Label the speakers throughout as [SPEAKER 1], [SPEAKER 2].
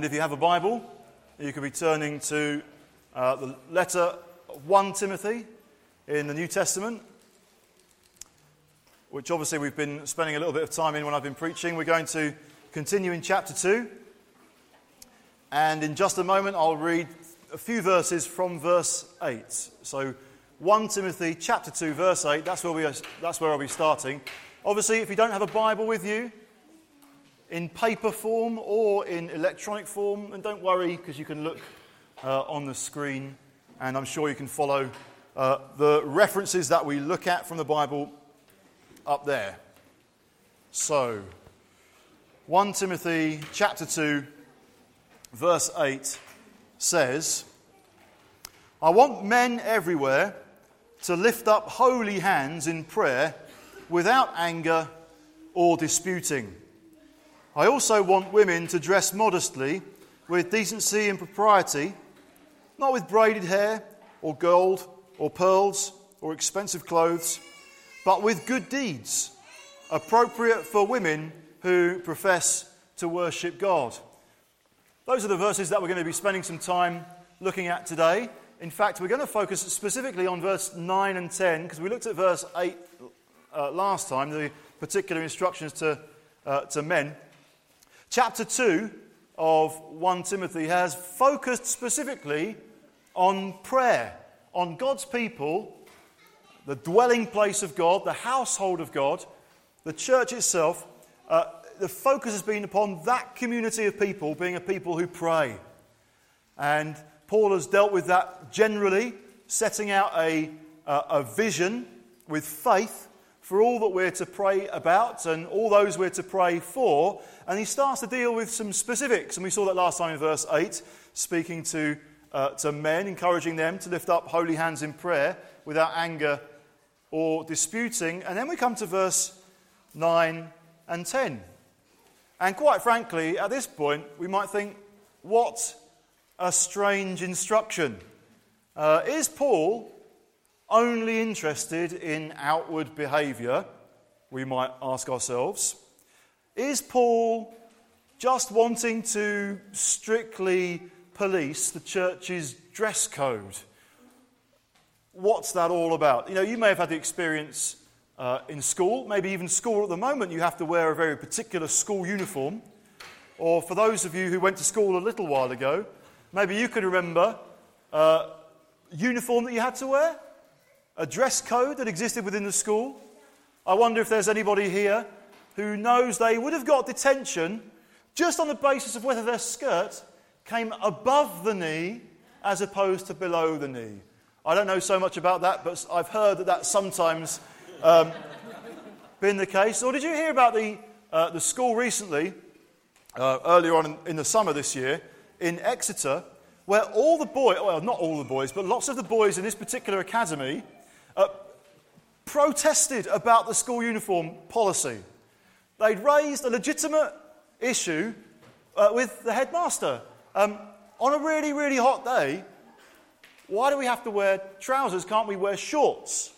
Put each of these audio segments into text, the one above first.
[SPEAKER 1] And if you have a Bible, you could be turning to uh, the letter 1 Timothy in the New Testament, which obviously we've been spending a little bit of time in when I've been preaching. We're going to continue in chapter 2. And in just a moment, I'll read a few verses from verse 8. So, 1 Timothy chapter 2, verse 8, that's where, we are, that's where I'll be starting. Obviously, if you don't have a Bible with you, in paper form or in electronic form. And don't worry, because you can look uh, on the screen, and I'm sure you can follow uh, the references that we look at from the Bible up there. So, 1 Timothy chapter 2, verse 8 says, I want men everywhere to lift up holy hands in prayer without anger or disputing. I also want women to dress modestly, with decency and propriety, not with braided hair, or gold, or pearls, or expensive clothes, but with good deeds, appropriate for women who profess to worship God. Those are the verses that we're going to be spending some time looking at today. In fact, we're going to focus specifically on verse 9 and 10 because we looked at verse 8 uh, last time, the particular instructions to, uh, to men. Chapter 2 of 1 Timothy has focused specifically on prayer, on God's people, the dwelling place of God, the household of God, the church itself. Uh, the focus has been upon that community of people being a people who pray. And Paul has dealt with that generally, setting out a, uh, a vision with faith for all that we're to pray about and all those we're to pray for. And he starts to deal with some specifics. And we saw that last time in verse 8, speaking to, uh, to men, encouraging them to lift up holy hands in prayer without anger or disputing. And then we come to verse 9 and 10. And quite frankly, at this point, we might think, what a strange instruction. Uh, is Paul only interested in outward behavior, we might ask ourselves. Is Paul just wanting to strictly police the church's dress code? What's that all about? You know, you may have had the experience uh, in school, maybe even school at the moment, you have to wear a very particular school uniform. Or for those of you who went to school a little while ago, maybe you can remember uh, uniform that you had to wear a dress code that existed within the school. I wonder if there's anybody here who knows they would have got detention just on the basis of whether their skirt came above the knee as opposed to below the knee. I don't know so much about that, but I've heard that that's sometimes um, been the case. Or did you hear about the, uh, the school recently, uh, earlier on in, in the summer this year, in Exeter, where all the boys, well, not all the boys, but lots of the boys in this particular academy protested about the school uniform policy. They'd raised a legitimate issue uh, with the headmaster. Um, on a really, really hot day, why do we have to wear trousers? Can't we wear shorts?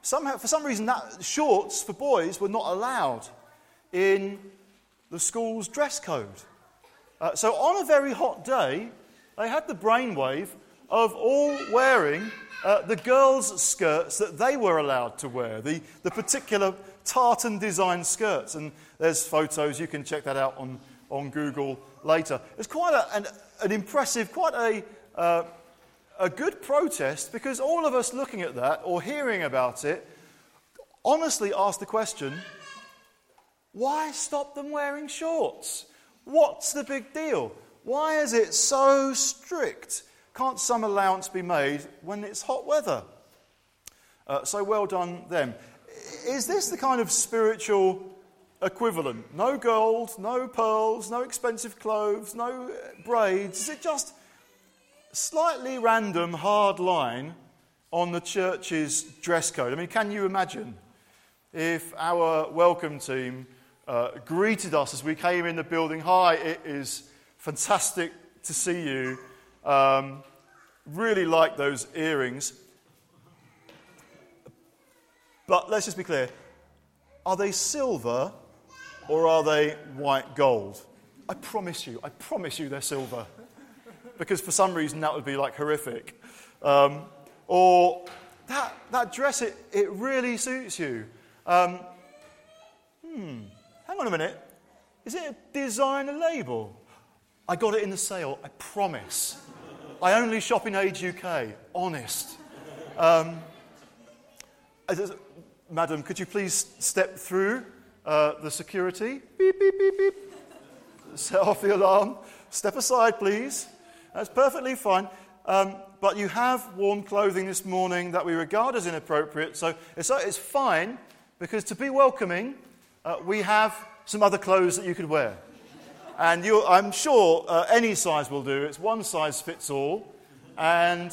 [SPEAKER 1] Somehow, for some reason, that shorts for boys were not allowed in the school's dress code. Uh, so, on a very hot day, they had the brainwave of all wearing uh, the girls' skirts that they were allowed to wear, the, the particular tartan design skirts. And there's photos, you can check that out on, on Google later. It's quite a, an, an impressive, quite a, uh, a good protest because all of us looking at that or hearing about it honestly ask the question why stop them wearing shorts? What's the big deal? Why is it so strict? Can't some allowance be made when it's hot weather? Uh, so well done them. Is this the kind of spiritual equivalent? No gold, no pearls, no expensive clothes, no braids. Is it just slightly random hard line on the church's dress code? I mean, can you imagine if our welcome team uh, greeted us as we came in the building? Hi, it is fantastic to see you. Um, really like those earrings. But let's just be clear are they silver or are they white gold? I promise you, I promise you they're silver. because for some reason that would be like horrific. Um, or that, that dress, it, it really suits you. Um, hmm, hang on a minute. Is it a designer label? I got it in the sale, I promise. I only shop in Age UK, honest. Um, madam, could you please step through uh, the security? Beep, beep, beep, beep. Set off the alarm. Step aside, please. That's perfectly fine. Um, but you have worn clothing this morning that we regard as inappropriate, so it's, it's fine because to be welcoming, uh, we have some other clothes that you could wear. And I'm sure uh, any size will do. It's one size fits all. And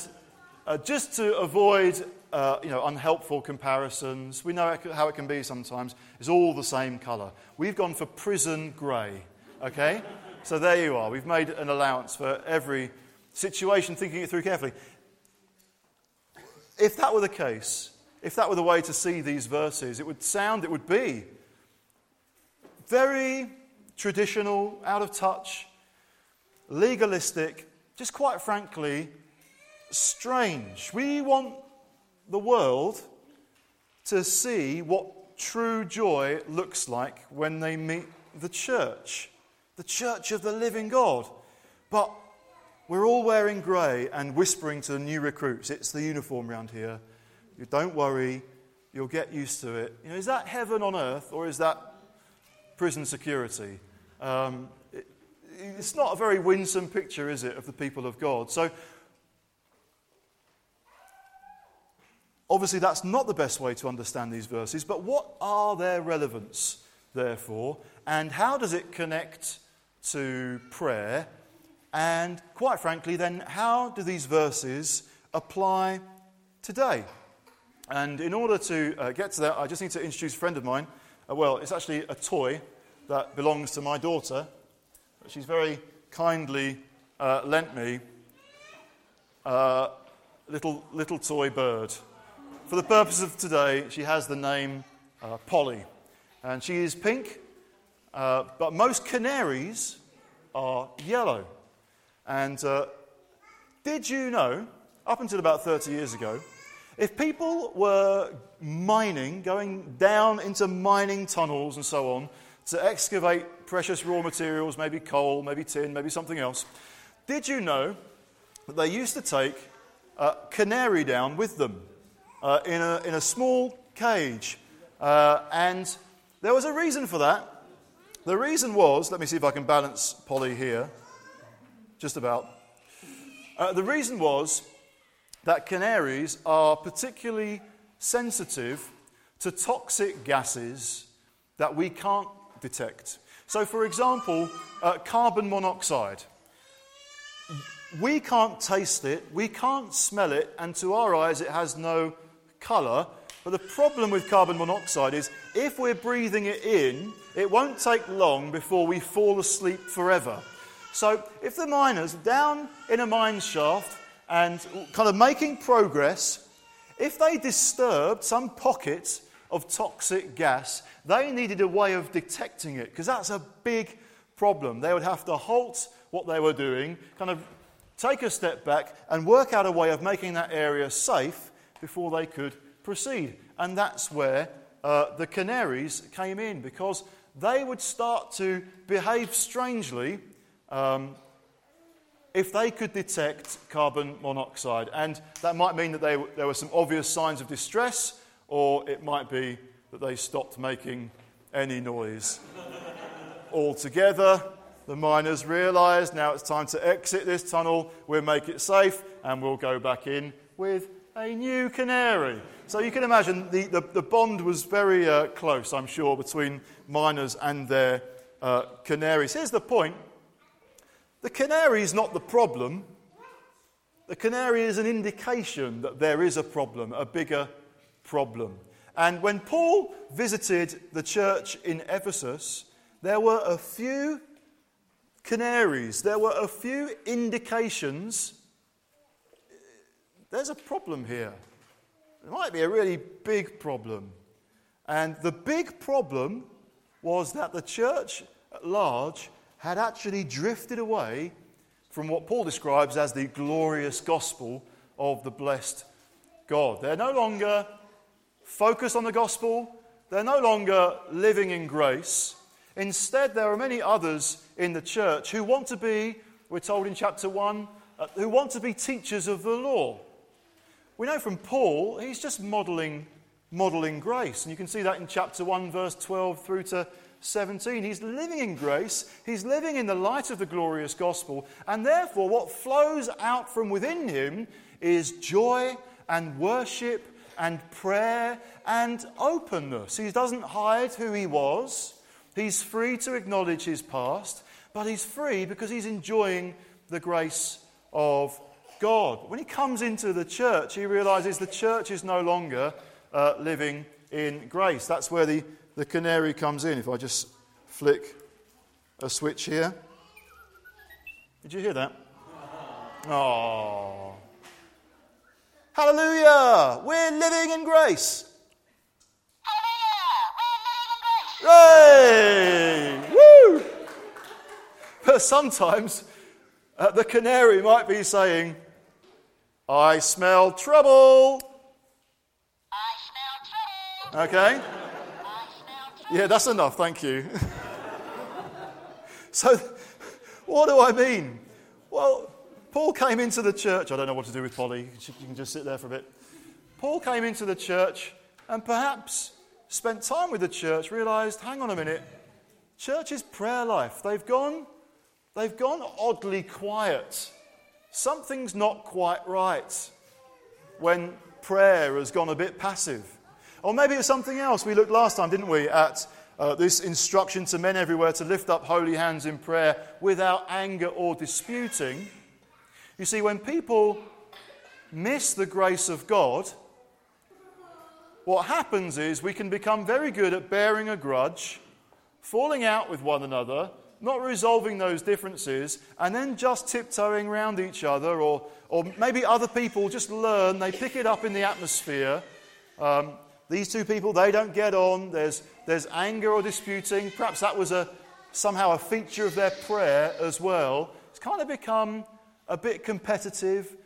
[SPEAKER 1] uh, just to avoid uh, you know, unhelpful comparisons, we know how it can be sometimes, it's all the same colour. We've gone for prison grey, okay? so there you are. We've made an allowance for every situation, thinking it through carefully. If that were the case, if that were the way to see these verses, it would sound, it would be very traditional, out of touch, legalistic, just quite frankly, strange. We want the world to see what true joy looks like when they meet the church, the church of the living God. But we're all wearing grey and whispering to the new recruits, it's the uniform round here. You don't worry, you'll get used to it. You know, is that heaven on earth or is that prison security? Um, it, it's not a very winsome picture, is it, of the people of God? So, obviously, that's not the best way to understand these verses, but what are their relevance, therefore, and how does it connect to prayer and quite frankly, then, how do these verses apply today? And in order to uh, get to that, I just need to introduce a friend of mine. Uh, well, it's actually a toy that belongs to my daughter. She's very kindly uh, lent me a uh, little, little toy bird. For the purpose of today, she has the name uh, Polly. And she is pink, uh, but most canaries are yellow. And uh, did you know, up until about 30 years ago, if people were mining, going down into mining tunnels and so on, to excavate precious raw materials, maybe coal, maybe tin, maybe something else, did you know that they used to take a canary down with them uh, in, a, in a small cage? Uh, and there was a reason for that. The reason was, let me see if I can balance Polly here just about. Uh, the reason was that canaries are particularly sensitive to toxic gases that we can't detect. So, for example, uh, carbon monoxide. We can't taste it, we can't smell it, and to our eyes it has no colour. But the problem with carbon monoxide is if we're breathing it in, it won't take long before we fall asleep forever. So if the miners down in a mine shaft and kind of making progress, if they disturbed some pocket of toxic gas, they needed a way of detecting it because that's a big problem. They would have to halt what they were doing, kind of take a step back and work out a way of making that area safe before they could proceed. And that's where uh, the canaries came in because they would start to behave strangely um, if they could detect carbon monoxide. And that might mean that they, there were some obvious signs of distress, or it might be that they stopped making any noise. Altogether, the miners realised now it's time to exit this tunnel, we'll make it safe, and we'll go back in with a new canary. So you can imagine the, the, the bond was very uh, close, I'm sure, between miners and their uh, canaries. Here's the point the canary is not the problem. The canary is an indication that there is a problem, a bigger problem. And when Paul visited the church in Ephesus, there were a few canaries, there were a few indications there's a problem here. It might be a really big problem. And the big problem was that the church at large had actually drifted away from what Paul describes as the glorious gospel of the blessed God. They're no longer focused on the gospel, they're no longer living in grace. Instead, there are many others in the church who want to be, we're told in chapter 1, uh, who want to be teachers of the law. We know from Paul, he's just modeling, modeling grace. And you can see that in chapter 1, verse 12 through to 17. He's living in grace, he's living in the light of the glorious gospel, and therefore, what flows out from within him is joy and worship and prayer and openness. He doesn't hide who he was. He's free to acknowledge his past, but he's free because he's enjoying the grace of God. When he comes into the church, he realizes the church is no longer uh, living in grace. That's where the, the canary comes in. If I just flick a switch here. Did you hear that? Oh. Hallelujah! We're living in grace. Hooray! Woo! But sometimes uh, the canary might be saying, I smell trouble.
[SPEAKER 2] I smell trouble.
[SPEAKER 1] Okay?
[SPEAKER 2] Smell.
[SPEAKER 1] Yeah, that's enough, thank you. so, what do I mean? Well, Paul came into the church. I don't know what to do with Polly. You can just sit there for a bit. Paul came into the church and perhaps spent time with the church, realized, hang on a minute, church's prayer life, they've gone, they've gone oddly quiet. Something's not quite right when prayer has gone a bit passive. Or maybe it's something else. We looked last time, didn't we, at uh, this instruction to men everywhere to lift up holy hands in prayer without anger or disputing. You see, when people miss the grace of God, what happens is we can become very good at bearing a grudge, falling out with one another, not resolving those differences, and then just tiptoeing around each other, or, or maybe other people just learn, they pick it up in the atmosphere. Um, these two people, they don't get on, there's, there's anger or disputing. Perhaps that was a, somehow a feature of their prayer as well. It's kind of become a bit competitive,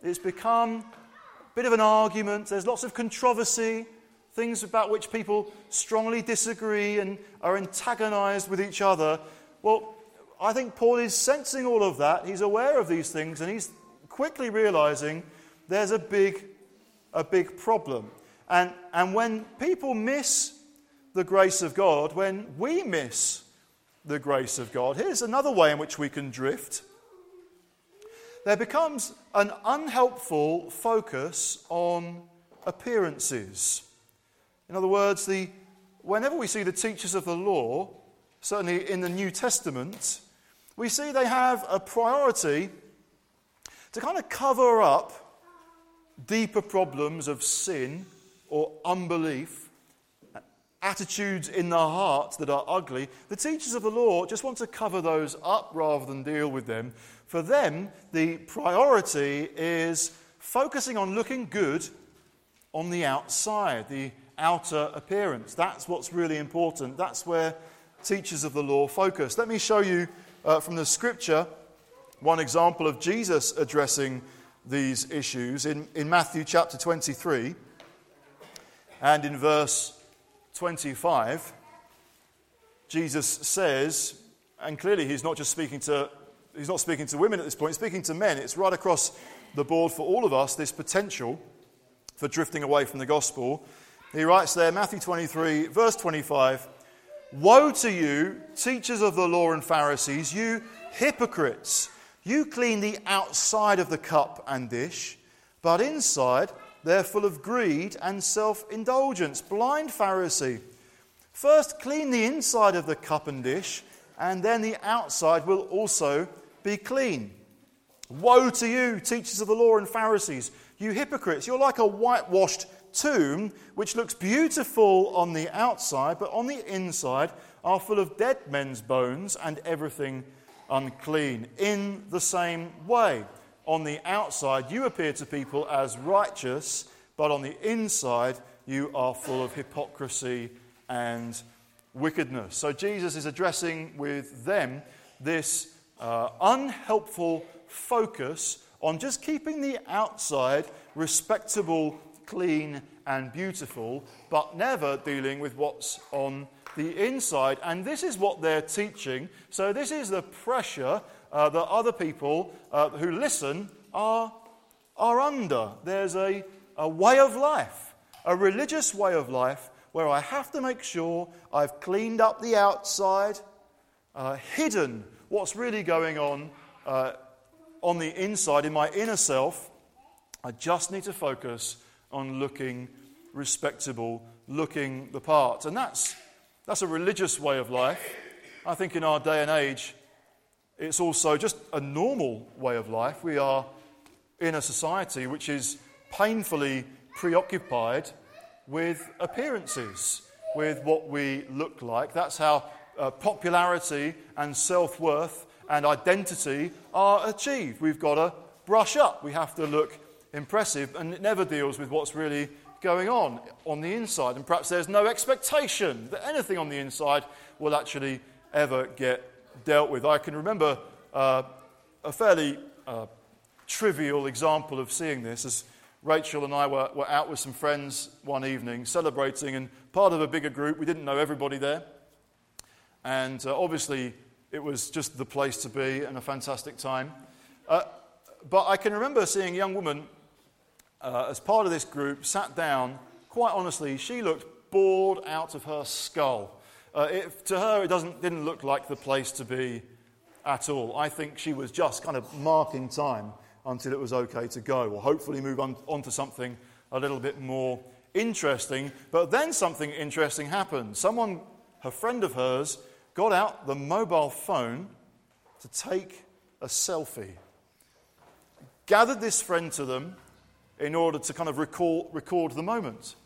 [SPEAKER 1] it's become a bit of an argument, there's lots of controversy, things about which people strongly disagree and are antagonized with each other. Well, I think Paul is sensing all of that. He's aware of these things and he's quickly realizing there's a big, a big problem. And, and when people miss the grace of God, when we miss the grace of God, here's another way in which we can drift there becomes an unhelpful focus on appearances. In other words, the, whenever we see the teachers of the law, certainly in the New Testament, we see they have a priority to kind of cover up deeper problems of sin or unbelief, attitudes in the heart that are ugly. The teachers of the law just want to cover those up rather than deal with them. For them, the priority is focusing on looking good on the outside, the outer appearance. That's what's really important. That's where teachers of the law focus. Let me show you uh, from the scripture one example of Jesus addressing these issues in, in Matthew chapter 23 and in verse 25. Jesus says, and clearly he's not just speaking to he's not speaking to women at this point, speaking to men. It's right across the board for all of us, this potential for drifting away from the gospel. He writes there, Matthew 23, verse 25 Woe to you, teachers of the law and Pharisees, you hypocrites! You clean the outside of the cup and dish, but inside they're full of greed and self indulgence. Blind Pharisee! First clean the inside of the cup and dish, and then the outside will also be clean. Woe to you, teachers of the law and Pharisees, you hypocrites! You're like a whitewashed tomb, which looks beautiful on the outside, but on the inside are full of dead men's bones and everything unclean. In the same way, on the outside, you appear to people as righteous, but on the inside, you are full of hypocrisy and wickedness. So Jesus is addressing with them this uh, unhelpful focus on just keeping the outside respectable, clean, and beautiful, but never dealing with what's on the inside. And this is what they're teaching. So, this is the pressure uh, that other people uh, who listen are, are under. There's a, a way of life, a religious way of life, where I have to make sure I've cleaned up the outside, uh, hidden what's really going on uh, on the inside, in my inner self. I just need to focus on looking respectable, looking the part. And that's, that's a religious way of life. I think in our day and age, it's also just a normal way of life. We are in a society which is painfully preoccupied with appearances, with what we look like. That's how uh, popularity and self worth and identity are achieved. We've got to brush up, we have to look impressive, and it never deals with what's really going on on the inside. And perhaps there's no expectation that anything on the inside will actually ever get dealt with. I can remember uh, a fairly uh, trivial example of seeing this as Rachel and I were, were out with some friends one evening celebrating, and part of a bigger group. We didn't know everybody there. And uh, obviously, it was just the place to be and a fantastic time. Uh, but I can remember seeing a young woman uh, as part of this group sat down. Quite honestly, she looked bored out of her skull. Uh, it, to her, it doesn't, didn't look like the place to be at all. I think she was just kind of marking time until it was okay to go, or hopefully move on, on to something a little bit more interesting. But then something interesting happened. Someone, a friend of hers, got out the mobile phone to take a selfie. Gathered this friend to them in order to kind of recall, record the moment.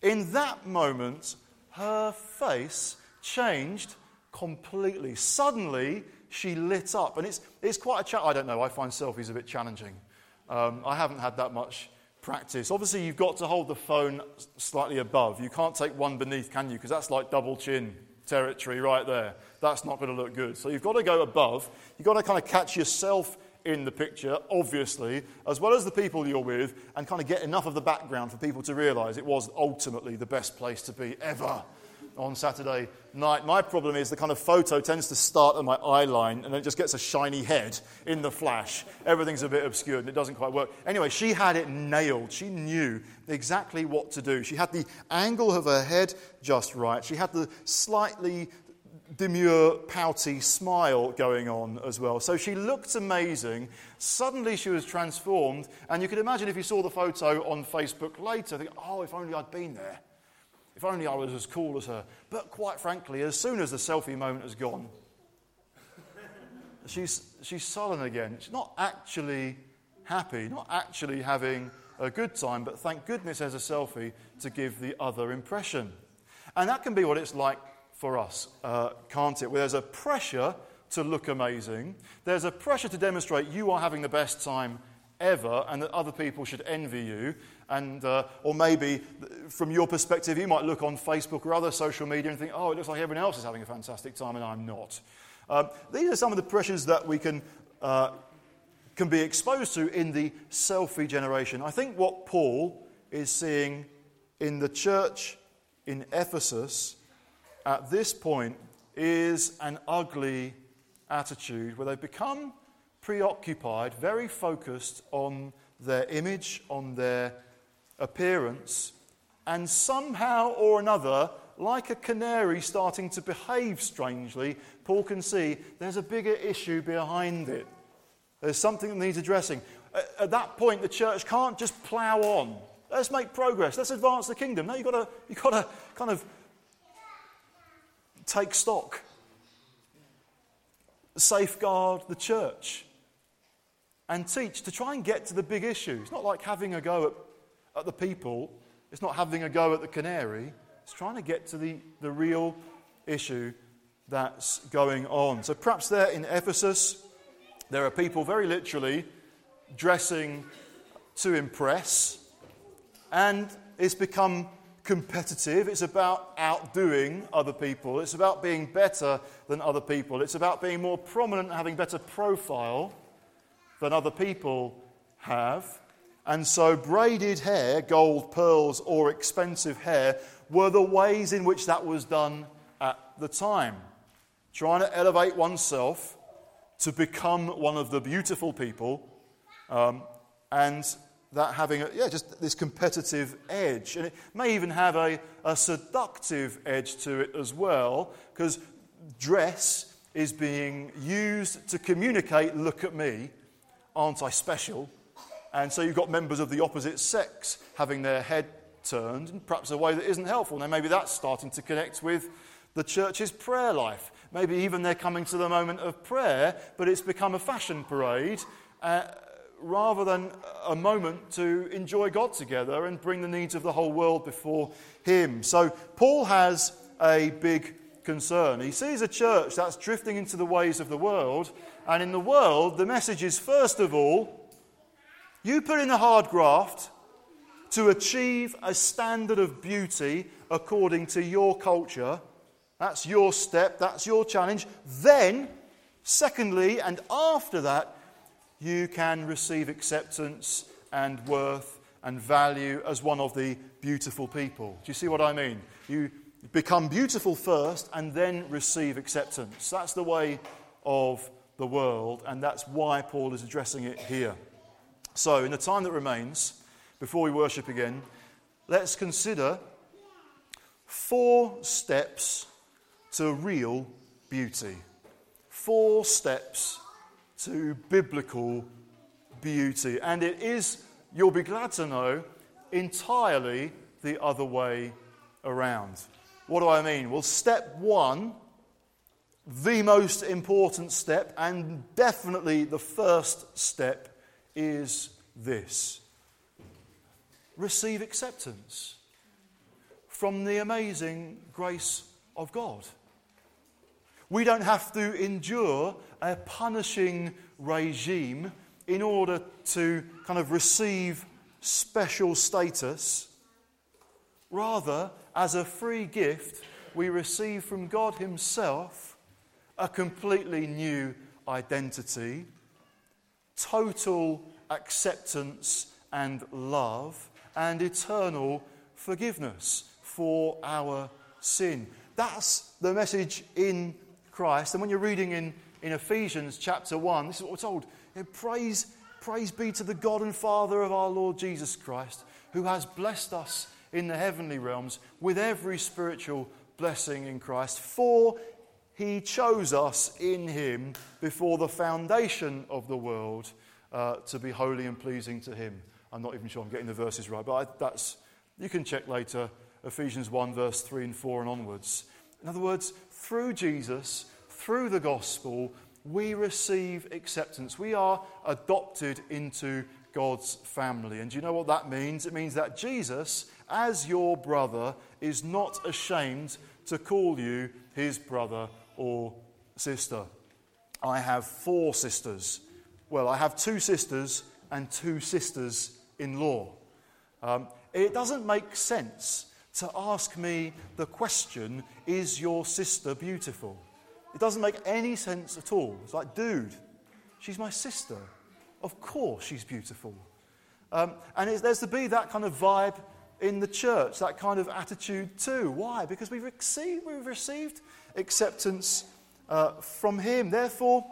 [SPEAKER 1] In that moment, her face changed completely. Suddenly, she lit up. And it's, it's quite a challenge. I don't know, I find selfies a bit challenging. Um, I haven't had that much practice. Obviously, you've got to hold the phone slightly above. You can't take one beneath, can you? Because that's like double chin territory right there. That's not going to look good. So you've got to go above. You've got to kind of catch yourself in the picture, obviously, as well as the people you're with, and kind of get enough of the background for people to realize it was ultimately the best place to be ever on Saturday night. My problem is the kind of photo tends to start at my eye line and it just gets a shiny head in the flash. Everything's a bit obscured and it doesn't quite work. Anyway, she had it nailed. She knew exactly what to do. She had the angle of her head just right. She had the slightly demure, pouty smile going on as well. So she looked amazing. Suddenly she was transformed. And you could imagine if you saw the photo on Facebook later, think, oh, if only I'd been there. If only I was as cool as her. But quite frankly, as soon as the selfie moment has gone, she's, she's sullen again. She's not actually happy, not actually having a good time, but thank goodness there's a selfie to give the other impression. And that can be what it's like for us, uh, can't it? Where there's a pressure to look amazing, there's a pressure to demonstrate you are having the best time ever and that other people should envy you. And, uh, or maybe from your perspective, you might look on Facebook or other social media and think, oh, it looks like everyone else is having a fantastic time and I'm not. Um, these are some of the pressures that we can, uh, can be exposed to in the selfie generation. I think what Paul is seeing in the church in Ephesus at this point is an ugly attitude where they've become preoccupied, very focused on their image, on their appearance, and somehow or another, like a canary starting to behave strangely, Paul can see there's a bigger issue behind it. There's something that needs addressing. At that point, the church can't just plough on. Let's make progress. Let's advance the kingdom. No, you've got to, you've got to kind of take stock, safeguard the church and teach to try and get to the big issue. It's not like having a go at, at the people, it's not having a go at the canary, it's trying to get to the, the real issue that's going on. So perhaps there in Ephesus, there are people very literally dressing to impress, and it's become competitive. It's about outdoing other people. It's about being better than other people. It's about being more prominent, having better profile than other people have. And so, braided hair, gold, pearls, or expensive hair were the ways in which that was done at the time. Trying to elevate oneself to become one of the beautiful people, um, and that having a, yeah, just this competitive edge. And it may even have a, a seductive edge to it as well, because dress is being used to communicate look at me, aren't I special? And so you've got members of the opposite sex having their head turned in perhaps a way that isn't helpful. Now, maybe that's starting to connect with the church's prayer life. Maybe even they're coming to the moment of prayer, but it's become a fashion parade uh, rather than a moment to enjoy God together and bring the needs of the whole world before Him. So, Paul has a big concern. He sees a church that's drifting into the ways of the world, and in the world, the message is first of all, you put in a hard graft to achieve a standard of beauty according to your culture. That's your step, that's your challenge. Then, secondly, and after that, you can receive acceptance and worth and value as one of the beautiful people. Do you see what I mean? You become beautiful first and then receive acceptance. That's the way of the world, and that's why Paul is addressing it here. So, in the time that remains, before we worship again, let's consider four steps to real beauty. Four steps to biblical beauty. And it is, you'll be glad to know, entirely the other way around. What do I mean? Well, step one, the most important step, and definitely the first step, is this receive acceptance from the amazing grace of God. We don't have to endure a punishing regime in order to kind of receive special status. Rather, as a free gift, we receive from God Himself a completely new identity, total acceptance and love, and eternal forgiveness for our sin. That's the message in Christ. And when you're reading in, in Ephesians chapter 1, this is what we're told. praise, praise be to the God and Father of our Lord Jesus Christ, who has blessed us in the heavenly realms with every spiritual blessing in Christ. For he chose us in him before the foundation of the world uh, to be holy and pleasing to him. I'm not even sure I'm getting the verses right, but I, that's, you can check later Ephesians 1, verse 3 and 4 and onwards. In other words, through Jesus, through the gospel, we receive acceptance. We are adopted into God's family. And do you know what that means? It means that Jesus, as your brother, is not ashamed to call you his brother or sister. I have four sisters. Well, I have two sisters and two sisters in law. Um, it doesn't make sense to ask me the question, Is your sister beautiful? It doesn't make any sense at all. It's like, dude, she's my sister. Of course she's beautiful. Um, and there's to be that kind of vibe in the church, that kind of attitude too. Why? Because we've received, we've received acceptance uh, from Him. Therefore,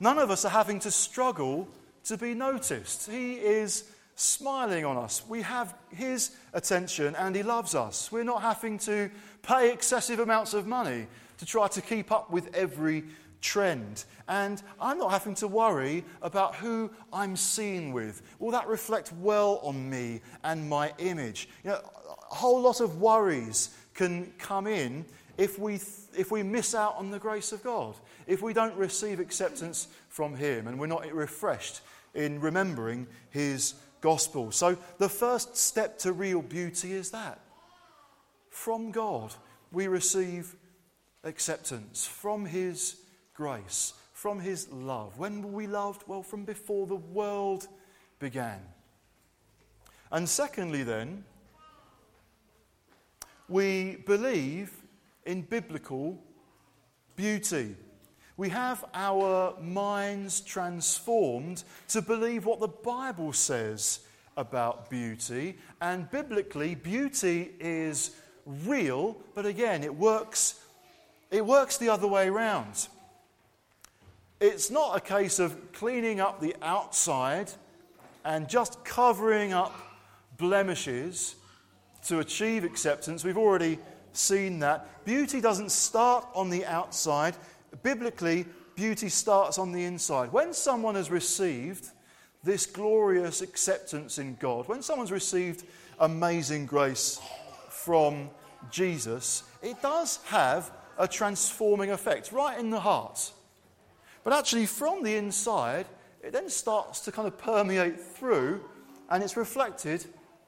[SPEAKER 1] none of us are having to struggle to be noticed. He is smiling on us. We have His attention and He loves us. We're not having to pay excessive amounts of money to try to keep up with every trend. And I'm not having to worry about who I'm seen with. Will that reflect well on me and my image? You know, a whole lot of worries can come in if we, if we miss out on the grace of God, if we don't receive acceptance from Him and we're not refreshed in remembering His gospel. So, the first step to real beauty is that. From God, we receive acceptance, from His grace, from His love. When were we loved? Well, from before the world began. And secondly, then, we believe in biblical beauty. We have our minds transformed to believe what the Bible says about beauty. And biblically, beauty is real, but again, it works, it works the other way around. It's not a case of cleaning up the outside and just covering up blemishes to achieve acceptance. We've already seen that. Beauty doesn't start on the outside. Biblically, beauty starts on the inside. When someone has received this glorious acceptance in God, when someone's received amazing grace from Jesus, it does have a transforming effect right in the heart. But actually, from the inside, it then starts to kind of permeate through and it's reflected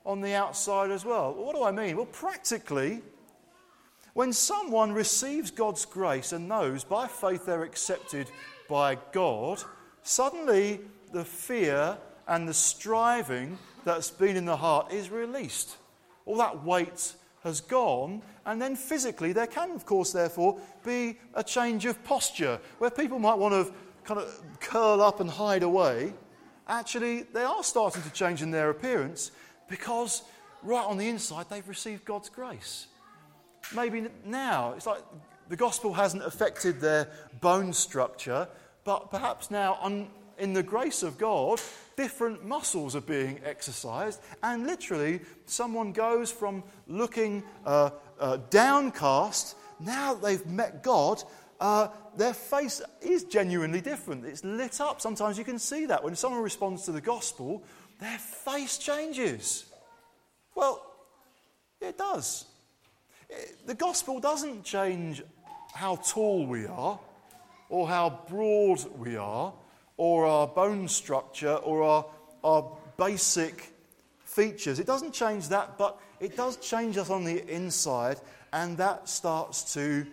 [SPEAKER 1] on the outside as well. What do I mean? Well, practically, when someone receives God's grace and knows by faith they're accepted by God, suddenly the fear and the striving that's been in the heart is released. All that weight has gone, and then physically, there can, of course, therefore, be a change of posture where people might want to kind of curl up and hide away. Actually, they are starting to change in their appearance because right on the inside, they've received God's grace maybe now it's like the gospel hasn't affected their bone structure, but perhaps now, on, in the grace of God, different muscles are being exercised, and literally, someone goes from looking uh, uh, downcast, now that they've met God. Uh, their face is genuinely different. It's lit up. Sometimes you can see that. When someone responds to the gospel, their face changes. Well, it does. The gospel doesn't change how tall we are, or how broad we are, or our bone structure, or our, our basic features. It doesn't change that, but it does change us on the inside, and that starts to,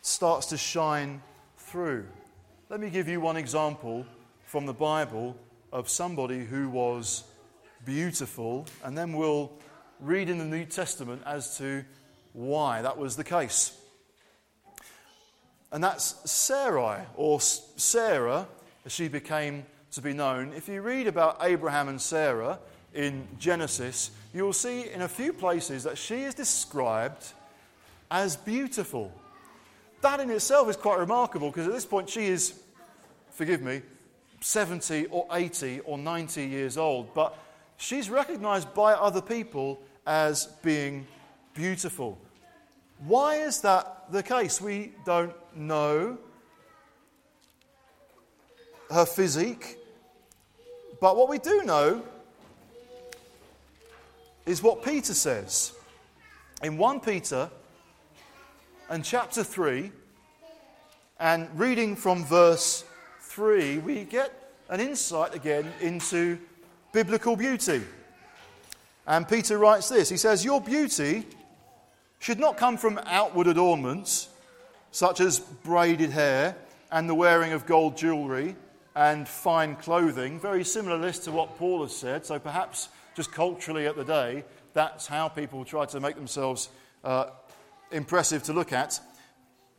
[SPEAKER 1] starts to shine through. Let me give you one example from the Bible of somebody who was beautiful, and then we'll read in the New Testament as to why that was the case. And that's Sarai, or Sarah, as she became to be known. If you read about Abraham and Sarah in Genesis, you will see in a few places that she is described as beautiful. That in itself is quite remarkable because at this point she is, forgive me, 70 or 80 or 90 years old. But she's recognized by other people as being beautiful. Why is that the case? We don't know her physique, but what we do know is what Peter says. In 1 Peter and chapter 3, and reading from verse 3, we get an insight again into biblical beauty. And Peter writes this He says, Your beauty should not come from outward adornments, such as braided hair and the wearing of gold jewellery and fine clothing. Very similar list to what Paul has said. So perhaps just culturally at the day, that's how people try to make themselves uh, impressive to look at.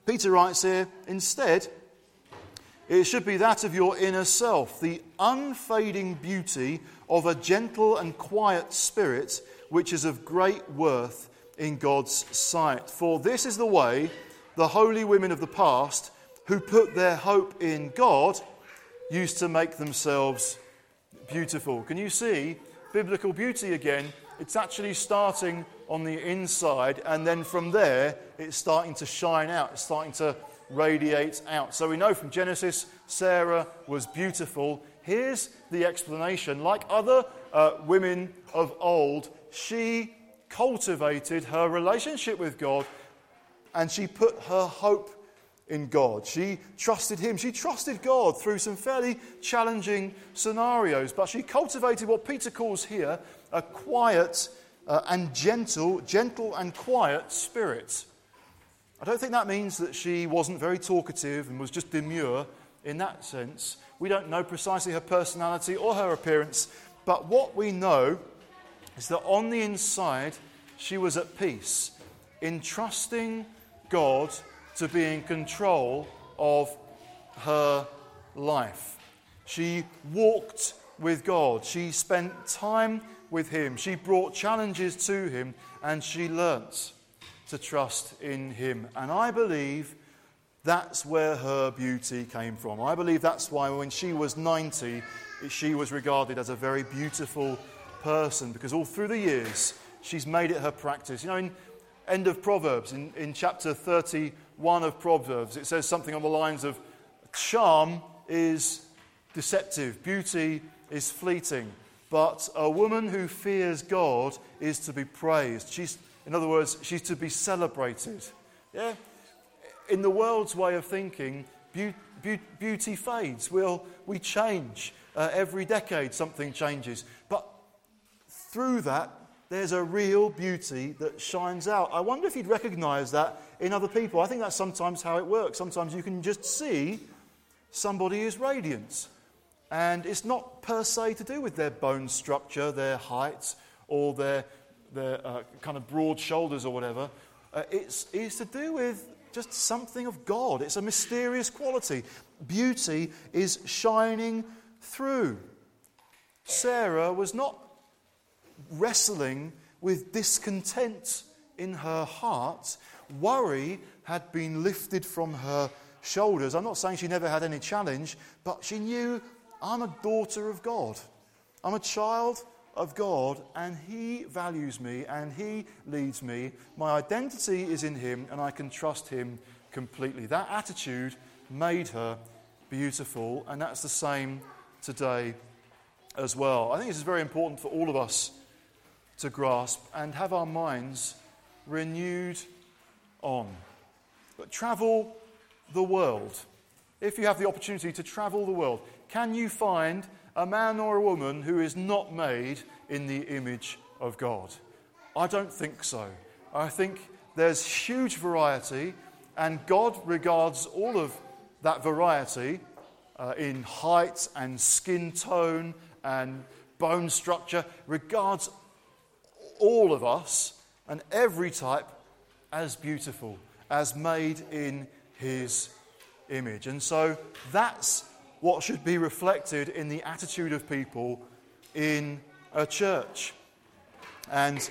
[SPEAKER 1] Peter writes here, instead, it should be that of your inner self, the unfading beauty of a gentle and quiet spirit, which is of great worth in God's sight. For this is the way the holy women of the past, who put their hope in God, used to make themselves beautiful. Can you see biblical beauty again? It's actually starting on the inside, and then from there, it's starting to shine out, it's starting to radiate out. So we know from Genesis, Sarah was beautiful. Here's the explanation. Like other uh, women of old, she cultivated her relationship with God and she put her hope in God. She trusted Him. She trusted God through some fairly challenging scenarios, but she cultivated what Peter calls here a quiet uh, and gentle, gentle and quiet spirit. I don't think that means that she wasn't very talkative and was just demure in that sense. We don't know precisely her personality or her appearance, but what we know is that on the inside, she was at peace in trusting God to be in control of her life. She walked with God. She spent time with Him. She brought challenges to Him and she learnt to trust in Him. And I believe that's where her beauty came from. I believe that's why when she was 90, she was regarded as a very beautiful person because all through the years she's made it her practice. You know, in end of Proverbs, in, in chapter 31 of Proverbs, it says something on the lines of charm is deceptive, beauty is fleeting, but a woman who fears God is to be praised. She's, in other words, she's to be celebrated. Yeah? In the world's way of thinking, be- be- beauty fades. We'll, we change. Uh, every decade, something changes. But through that, there's a real beauty that shines out. I wonder if you'd recognize that in other people. I think that's sometimes how it works. Sometimes you can just see somebody is radiant. And it's not per se to do with their bone structure, their height, or their, their uh, kind of broad shoulders or whatever. Uh, it's, it's to do with just something of God. It's a mysterious quality. Beauty is shining through. Sarah was not wrestling with discontent in her heart. Worry had been lifted from her shoulders. I'm not saying she never had any challenge, but she knew I'm a daughter of God. I'm a child of God, and He values me and He leads me. My identity is in Him, and I can trust Him completely. That attitude made her beautiful, and that's the same today as well. I think this is very important for all of us to grasp and have our minds renewed on. But travel the world. If you have the opportunity to travel the world, can you find a man or a woman who is not made in the image of God? I don't think so. I think there's huge variety, and God regards all of that variety uh, in height and skin tone and bone structure, regards all of us and every type as beautiful, as made in His image. And so that's what should be reflected in the attitude of people in a church. And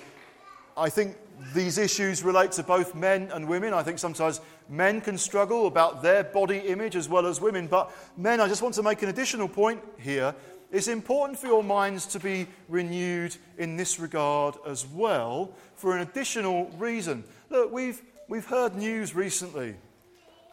[SPEAKER 1] I think these issues relate to both men and women. I think sometimes men can struggle about their body image as well as women. But men, I just want to make an additional point here. It's important for your minds to be renewed in this regard as well for an additional reason. Look, we've, we've heard news recently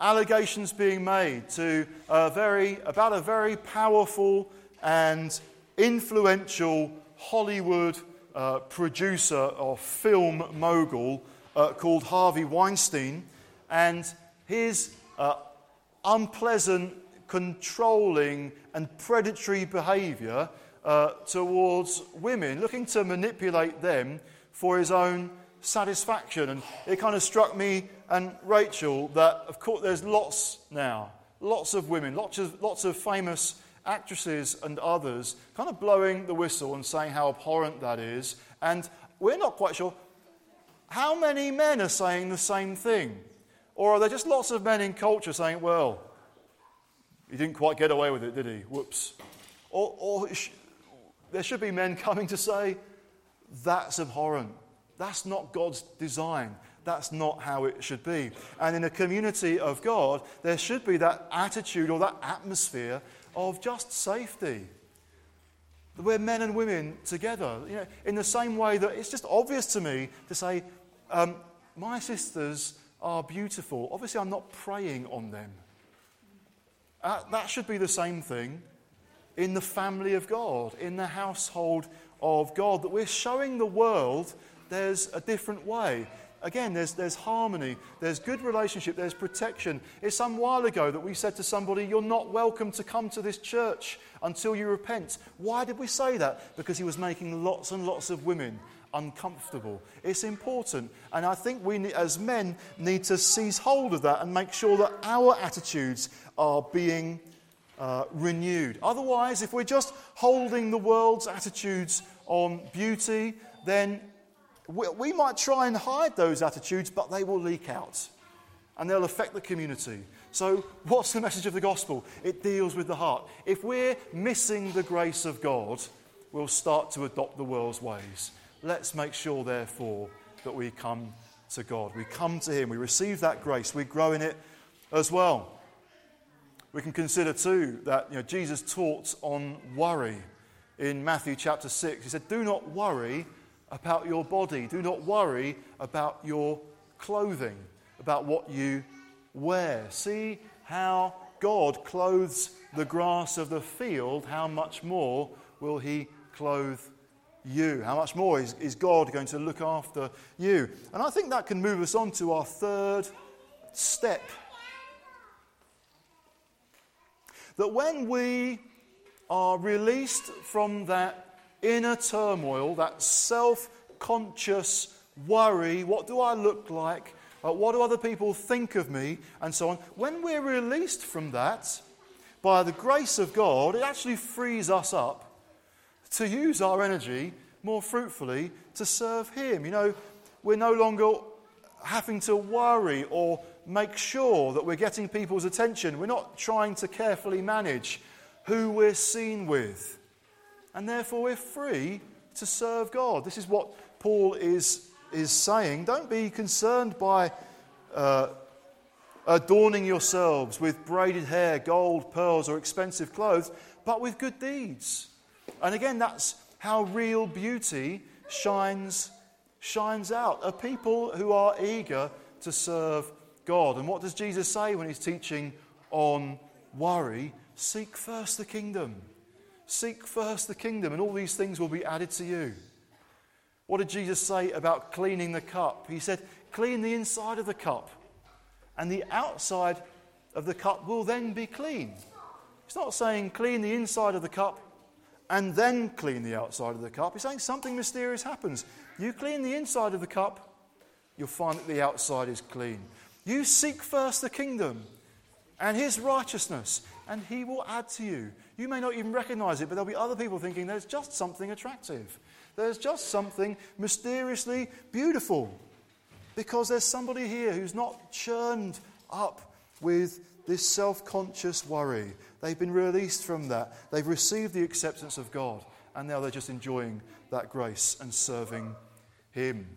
[SPEAKER 1] allegations being made to a very, about a very powerful and influential Hollywood uh, producer or film mogul uh, called Harvey Weinstein and his uh, unpleasant, controlling, and predatory behavior uh, towards women, looking to manipulate them for his own satisfaction. And it kind of struck me and Rachel that, of course, there's lots now, lots of women, lots of, lots of famous actresses and others kind of blowing the whistle and saying how abhorrent that is. And we're not quite sure how many men are saying the same thing. Or are there just lots of men in culture saying, well, he didn't quite get away with it, did he? Whoops. Or, or sh- there should be men coming to say, that's abhorrent. That's not God's design. That's not how it should be. And in a community of God, there should be that attitude or that atmosphere of just safety. We're men and women together. You know, in the same way that it's just obvious to me to say, um, my sisters are beautiful. Obviously, I'm not preying on them. Uh, that should be the same thing in the family of God, in the household of God, that we're showing the world there's a different way. Again, there's, there's harmony, there's good relationship, there's protection. It's some while ago that we said to somebody, You're not welcome to come to this church until you repent. Why did we say that? Because he was making lots and lots of women uncomfortable. It's important. And I think we, as men, need to seize hold of that and make sure that our attitudes are being uh, renewed. Otherwise, if we're just holding the world's attitudes on beauty, then we, we might try and hide those attitudes, but they will leak out and they'll affect the community. So, what's the message of the gospel? It deals with the heart. If we're missing the grace of God, we'll start to adopt the world's ways. Let's make sure, therefore, that we come to God. We come to Him. We receive that grace. We grow in it as well. We can consider, too, that you know, Jesus taught on worry in Matthew chapter 6. He said, Do not worry about your body, do not worry about your clothing, about what you wear. See how God clothes the grass of the field, how much more will He clothe you? How much more is, is God going to look after you? And I think that can move us on to our third step. That when we are released from that inner turmoil, that self conscious worry what do I look like? Uh, what do other people think of me? And so on. When we're released from that, by the grace of God, it actually frees us up to use our energy more fruitfully to serve Him. You know, we're no longer having to worry or make sure that we're getting people's attention. We're not trying to carefully manage who we're seen with. And therefore, we're free to serve God. This is what Paul is, is saying. Don't be concerned by uh, adorning yourselves with braided hair, gold, pearls, or expensive clothes, but with good deeds. And again, that's how real beauty shines, shines out. A people who are eager to serve God. And what does Jesus say when he's teaching on worry? Seek first the kingdom. Seek first the kingdom, and all these things will be added to you. What did Jesus say about cleaning the cup? He said, Clean the inside of the cup, and the outside of the cup will then be clean. He's not saying clean the inside of the cup and then clean the outside of the cup. He's saying something mysterious happens. You clean the inside of the cup, you'll find that the outside is clean. You seek first the kingdom and his righteousness, and he will add to you. You may not even recognize it, but there'll be other people thinking there's just something attractive. There's just something mysteriously beautiful. Because there's somebody here who's not churned up with this self conscious worry. They've been released from that. They've received the acceptance of God, and now they're just enjoying that grace and serving Him.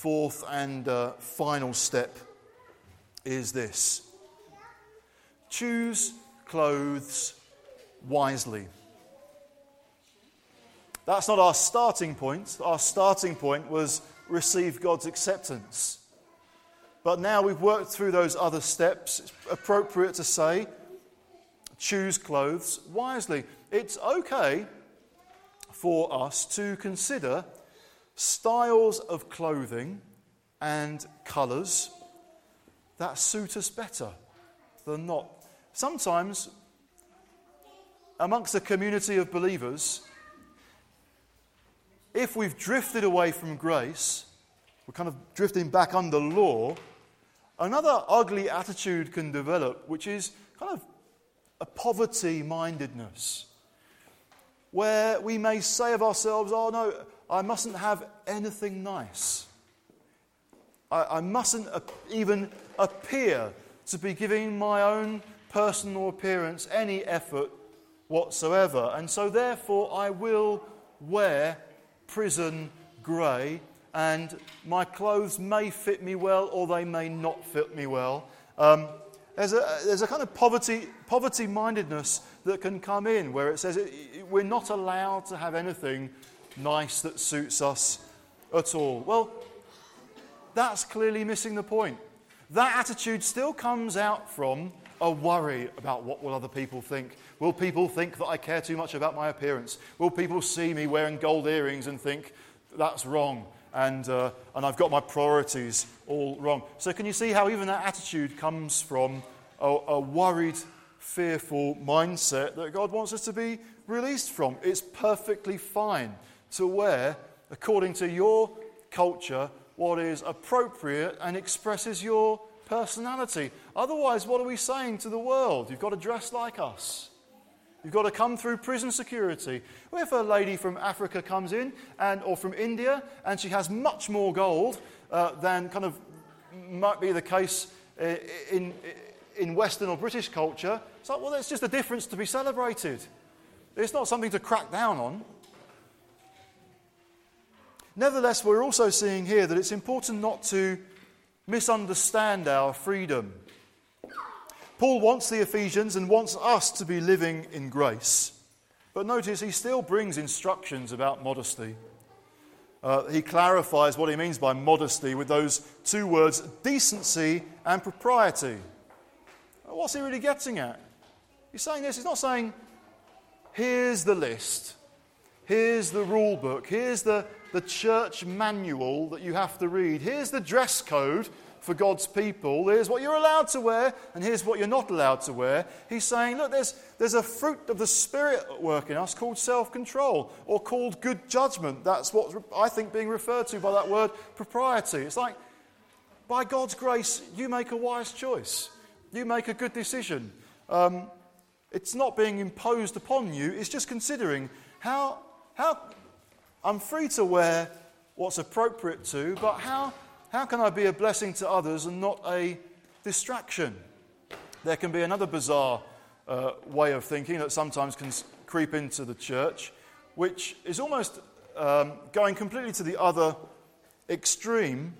[SPEAKER 1] Fourth and uh, final step is this choose clothes wisely. That's not our starting point. Our starting point was receive God's acceptance. But now we've worked through those other steps, it's appropriate to say choose clothes wisely. It's okay for us to consider styles of clothing and colours that suit us better than not. Sometimes, amongst a community of believers, if we've drifted away from grace, we're kind of drifting back under law, another ugly attitude can develop, which is kind of a poverty mindedness, where we may say of ourselves, oh no, I mustn't have anything nice. I, I mustn't even appear to be giving my own personal appearance any effort whatsoever. And so, therefore, I will wear prison grey, and my clothes may fit me well or they may not fit me well. Um, there's, a, there's a kind of poverty, poverty mindedness that can come in where it says it, it, we're not allowed to have anything nice that suits us at all. Well, that's clearly missing the point. That attitude still comes out from a worry about what will other people think. Will people think that I care too much about my appearance? Will people see me wearing gold earrings and think that's wrong and, uh, and I've got my priorities all wrong? So, can you see how even that attitude comes from a, a worried, fearful mindset that God wants us to be released from? It's perfectly fine to wear, according to your culture, what is appropriate and expresses your personality. Otherwise, what are we saying to the world? You've got to dress like us. You've got to come through prison security. Well, if a lady from Africa comes in, and, or from India, and she has much more gold uh, than kind of might be the case uh, in, in Western or British culture, it's like, well, it's just a difference to be celebrated. It's not something to crack down on. Nevertheless, we're also seeing here that it's important not to misunderstand our freedom. Paul wants the Ephesians and wants us to be living in grace. But notice he still brings instructions about modesty. Uh, he clarifies what he means by modesty with those two words, decency and propriety. What's he really getting at? He's saying this, he's not saying, here's the list, here's the rule book, here's the, the church manual that you have to read, here's the dress code for God's people. Here's what you're allowed to wear, and here's what you're not allowed to wear. He's saying, look, there's, there's a fruit of the Spirit at work in us called self control or called good judgment. That's what I think being referred to by that word propriety. It's like, by God's grace, you make a wise choice, you make a good decision. Um, it's not being imposed upon you, it's just considering how, how I'm free to wear what's appropriate to, but how how can I be a blessing to others and not a distraction? There can be another bizarre uh, way of thinking that sometimes can creep into the church, which is almost um, going completely to the other extreme.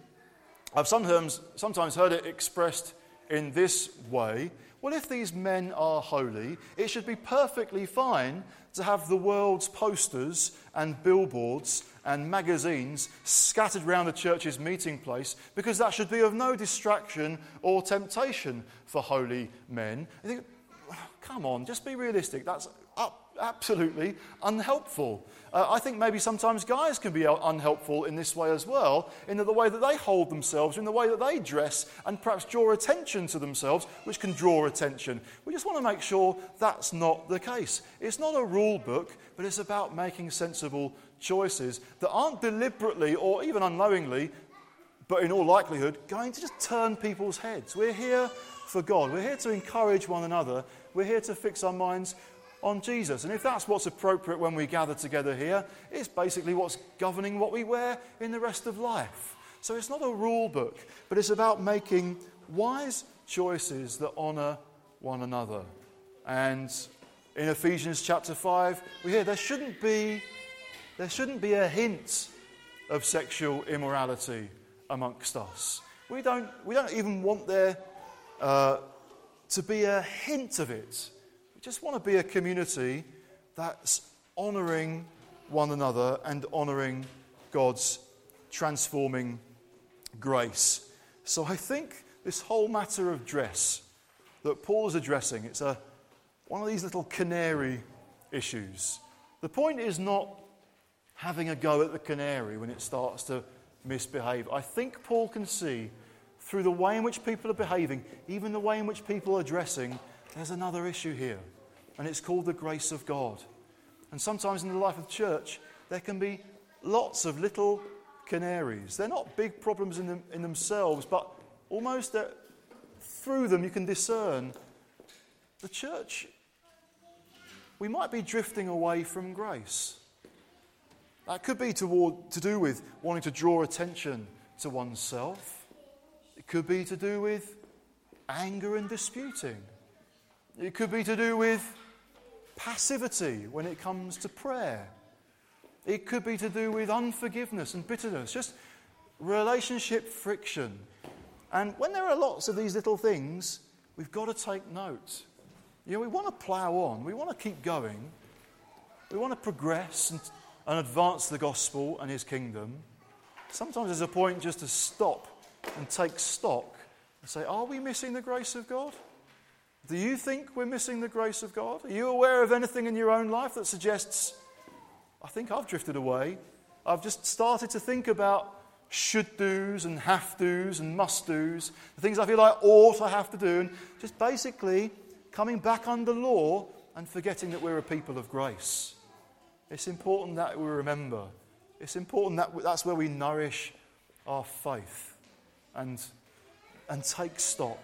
[SPEAKER 1] I've sometimes, sometimes heard it expressed in this way well, if these men are holy, it should be perfectly fine to have the world's posters and billboards and magazines scattered around the church's meeting place because that should be of no distraction or temptation for holy men. Think, come on, just be realistic. That's absolutely unhelpful. Uh, I think maybe sometimes guys can be unhelpful in this way as well, in the way that they hold themselves, in the way that they dress, and perhaps draw attention to themselves, which can draw attention. We just want to make sure that's not the case. It's not a rule book, but it's about making sensible choices that aren't deliberately or even unknowingly, but in all likelihood, going to just turn people's heads. We're here for God. We're here to encourage one another. We're here to fix our minds on Jesus. And if that's what's appropriate when we gather together here, it's basically what's governing what we wear in the rest of life. So it's not a rule book, but it's about making wise choices that honour one another. And in Ephesians chapter 5, we hear there shouldn't be, there shouldn't be a hint of sexual immorality amongst us. We don't, we don't even want there uh, to be a hint of it we just want to be a community that's honouring one another and honouring God's transforming grace. So I think this whole matter of dress that Paul is addressing, it's a, one of these little canary issues. The point is not having a go at the canary when it starts to misbehave. I think Paul can see through the way in which people are behaving, even the way in which people are dressing, there's another issue here, and it's called the grace of God. And sometimes in the life of church, there can be lots of little canaries. They're not big problems in, them, in themselves, but almost through them you can discern the church. We might be drifting away from grace. That could be toward, to do with wanting to draw attention to oneself. It could be to do with anger and disputing. It could be to do with passivity when it comes to prayer. It could be to do with unforgiveness and bitterness, just relationship friction. And when there are lots of these little things, we've got to take note. You know, we want to plough on, we want to keep going, we want to progress and, and advance the gospel and his kingdom. Sometimes there's a point just to stop and take stock and say, Are we missing the grace of God? Do you think we're missing the grace of God? Are you aware of anything in your own life that suggests, I think I've drifted away? I've just started to think about should do's and have do's and must do's, the things I feel like ought I have to do, and just basically coming back under law and forgetting that we're a people of grace. It's important that we remember. It's important that that's where we nourish our faith and, and take stock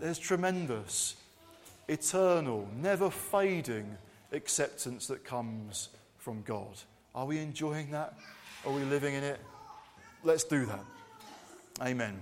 [SPEAKER 1] there's tremendous eternal, never fading acceptance that comes from God. Are we enjoying that? Are we living in it? Let's do that. Amen.